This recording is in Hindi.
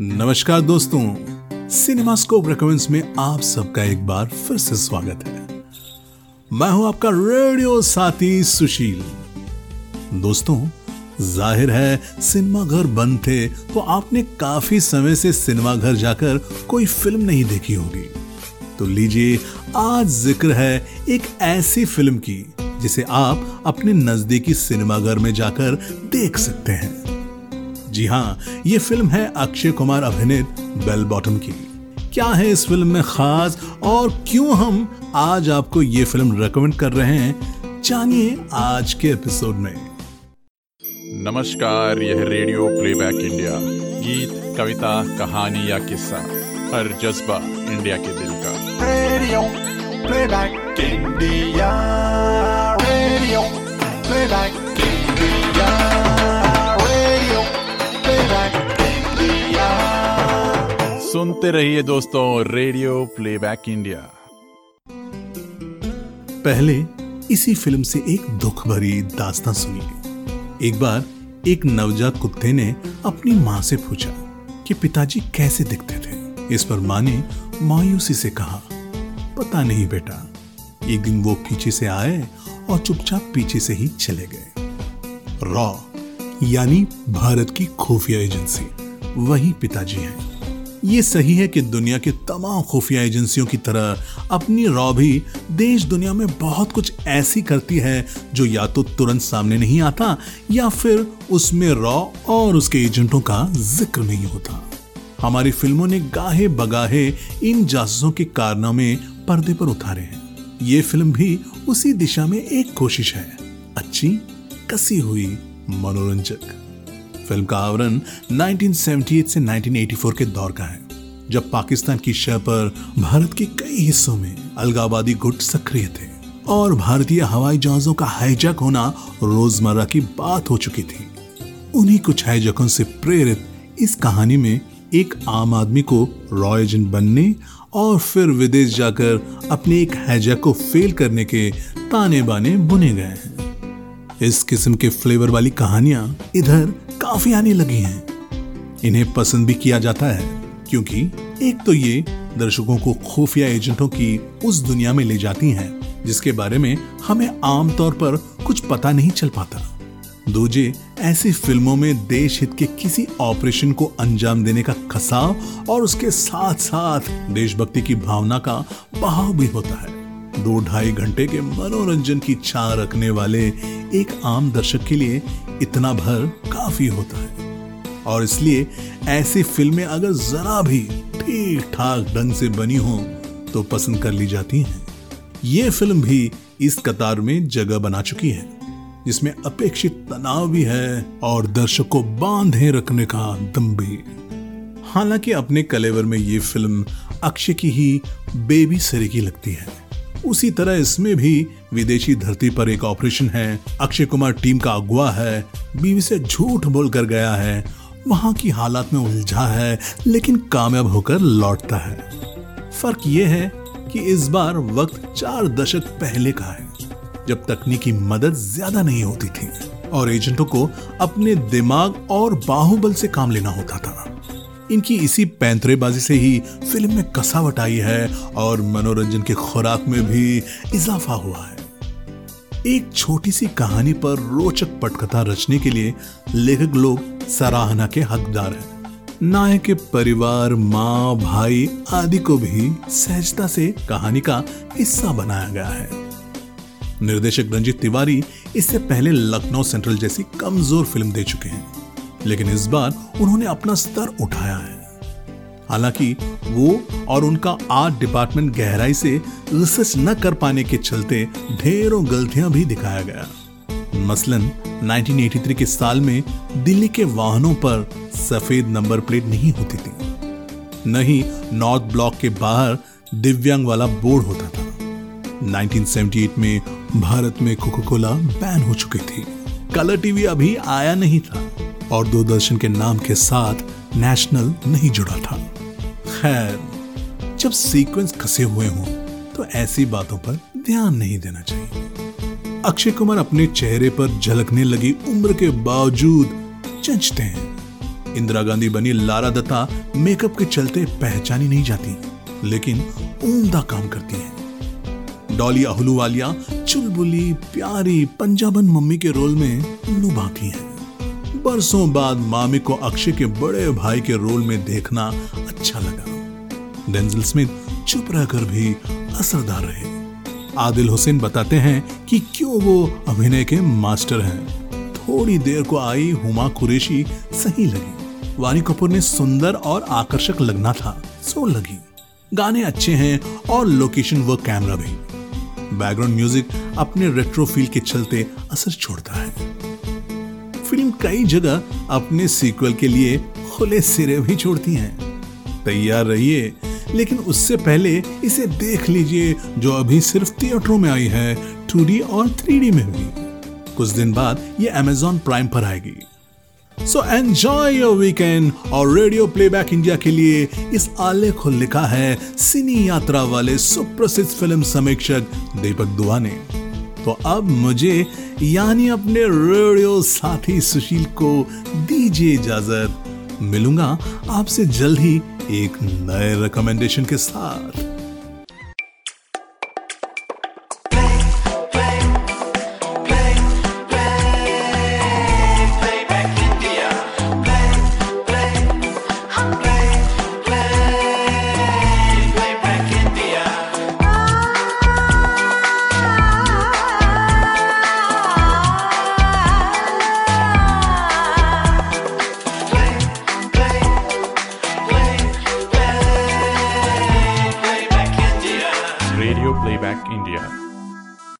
नमस्कार दोस्तों सिनेमास्कोप रेकमेंड्स में आप सबका एक बार फिर से स्वागत है। मैं हूँ आपका रेडियो साथी सुशील। दोस्तों, ज़ाहिर है सिनेमा घर बंद थे तो आपने काफ़ी समय से सिनेमा घर जाकर कोई फ़िल्म नहीं देखी होगी। तो लीजिए, आज ज़िक्र है एक ऐसी फ़िल्म की, जिसे आप अपने नजदीकी सिनेमाघर में जाकर देख सकते हैं। जी हाँ ये फ़िल्म है अक्षय कुमार अभिनीत बेल बॉटम की। क्या है इस फ़िल्म में खास और क्यों हम आज आपको ये फ़िल्म रेकमेंड कर रहे हैं जानिए आज के एपिसोड में। नमस्कार यह रेडियो प्लेबैक इंडिया गीत कविता कहानी या किस्सा हर जज्बा इंडिया के दिल का। Radio playback India radio playback सुनते रहिए दोस्तों रेडियो प्लेबैक इंडिया। पहले इसी फ़िल्म से एक दुख भरी दास्तां सुनिए। एक बार एक नवजात कुत्ते ने अपनी माँ से पूछा कि पिताजी कैसे दिखते थे। इस पर माँ ने मायूसी से कहा, पता नहीं बेटा, एक दिन वो पीछे से आए और चुपचाप पीछे से ही चले गए। रॉ, यानी भारत की खुफिया एजेंसी, वही पिताजी हैं। ये सही है कि दुनिया की तमाम खुफिया एजेंसियों की तरह अपनी रॉ भी देश दुनिया में बहुत कुछ ऐसी करती है जो या तो तुरंत सामने नहीं आता या फिर उसमें रॉ और उसके एजेंटों का ज़िक्र नहीं होता। हमारी फ़िल्मों ने गाहे बगाहे इन जासूसों के कारनामे पर्दे पर उतारे हैं। ये फ़िल्म भी उसी दिशा में एक कोशिश है। अच्छी, कसी हुई, मनोरंजक। फ़िल्म का आवरण 1978 से 1984 के दौर का है, जब पाकिस्तान की शह पर भारत के कई हिस्सों में अलगावादी गुट सक्रिय थे और भारतीय हवाई जहाजों का हाईजैक होना रोज़मर्रा की बात हो चुकी थी। उन्हीं कुछ हाईजैकों से प्रेरित इस कहानी में एक आम आदमी को रॉ एजेंट बनने और फिर विदेश जाकर अपने एक हाईजैक को फेल करने के ताने बाने बुने गए हैं। इस किस्म के फ्लेवर वाली कहानियाँ इधर काफ़ी आने लगी हैं। इन्हें पसंद भी किया जाता है, क्योंकि एक तो ये दर्शकों को खुफिया एजेंटों की उस दुनिया में ले जाती हैं, जिसके बारे में हमें आमतौर पर कुछ पता नहीं चल पाता। दूजे, ऐसी फ़िल्मों में देश हित के किसी ऑपरेशन को अंजाम देने का खसाव और उसके साथ साथ देशभक्ति की भावना का बहाव भी होता है। दो ढाई घंटे के मनोरंजन की छा रखने वाले एक आम दर्शक के लिए इतना भर काफ़ी होता है। और इसलिए ऐसी फ़िल्में अगर जरा भी ठीक ठाक ढंग से बनी हो तो पसंद कर ली जाती हैं। ये फ़िल्म भी इस कतार में जगह बना चुकी है, जिसमें अपेक्षित तनाव भी है और दर्शक को बांधे रखने का दम भी। हालाँकि अपने कलेवर में ये फ़िल्म अक्षय की ही बेबी सरीकी लगती है। उसी तरह इसमें भी विदेशी धरती पर एक ऑपरेशन है। अक्षय कुमार टीम का अगुआ है। बीवी से झूठ बोलकर गया है। वहाँ की हालात में उलझा है, लेकिन कामयाब होकर लौटता है। फ़र्क यह है कि इस बार वक्त चार दशक पहले का है, जब तकनीकी मदद ज़्यादा नहीं होती थी, और एजेंटों को अपने दिमाग और बाहुबल से काम लेना होता था। इनकी इसी पैंतरेबाजी से ही फ़िल्म में कसावट आई है और मनोरंजन की खुराक में भी इजाफा हुआ है। एक छोटी सी कहानी पर रोचक पटकथा रचने के लिए लेखक लोग सराहना के हकदार हैं। नायक के परिवार, माँ, भाई आदि को भी सहजता से कहानी का हिस्सा बनाया गया है। निर्देशक रंजीत तिवारी इससे पहले लखनऊ सेंट्रल जैसी कमज़ोर फ़िल्म दे चुके हैं। लेकिन इस बार उन्होंने अपना स्तर उठाया है। हालाँकि वो और उनका आर्ट डिपार्टमेंट गहराई से रिसर्च न कर पाने के चलते ढेरों गलतियाँ भी दिखाया गया। मसलन 1983 के साल में दिल्ली के वाहनों पर सफ़ेद नंबर प्लेट नहीं होती थी। न ही नॉर्थ ब्लॉक के बाहर दिव्यांग वाला बोर्ड होता था। 1978 में भारत में कोको कोला बैन हो चुकी थी। कलर टीवी अभी आया नहीं था। और दूरदर्शन के नाम के साथ नेशनल नहीं जुड़ा था। खैर, जब सीक्वेंस खसे हुए हों तो ऐसी बातों पर ध्यान नहीं देना चाहिए। अक्षय कुमार अपने चेहरे पर झलकने लगी उम्र के बावजूद चंचते हैं। इंदिरा गांधी बनी लारा दत्ता मेकअप के चलते पहचानी नहीं जाती, लेकिन उम्दा काम करती है। डॉली अहलूवालिया, चुलबुली, प्यारी, पंजाबन मम्मी के रोल में लुभाती हैं। बरसों बाद मामी को अक्षय के बड़े भाई के रोल में देखना अच्छा लगा। डेंजल स्मिथ चुप रहकर भी असरदार रहे। आदिल हुसैन बताते हैं कि क्यों वो अभिनय के मास्टर हैं। थोड़ी देर को आई हुमा कुरेशी सही लगी। वानी कपूर ने सुंदर और आकर्षक लगना था, सो लगी। गाने अच्छे हैं और लोकेशन व कैमरा भी। बैकग्राउंड म्यूज़िक अपने रेट्रो फील के चलते असर छोड़ता है। कई जगह अपने सीक्वल के लिए खुले सिरे भी छोड़ती हैं। तैयार रहिए, लेकिन उससे पहले इसे देख लीजिए जो अभी सिर्फ़ थिएटरों में आई है 2D और 3D में भी। कुछ दिन बाद ये Amazon प्राइम पर आएगी। सो एंजॉय योर वीकेंड और रेडियो प्लेबैक इंडिया के लिए इस आलेख को लिखा है सिनी यात्रा वाले सुप्रसिद्ध फ़िल्म समीक्षक दीपक दुआ ने तो अब मुझे, यानी अपने रेडियो साथी सुशील को दीजिए इजाज़त। मिलूँगा आपसे जल्द ही एक नए रिकमेंडेशन के साथ।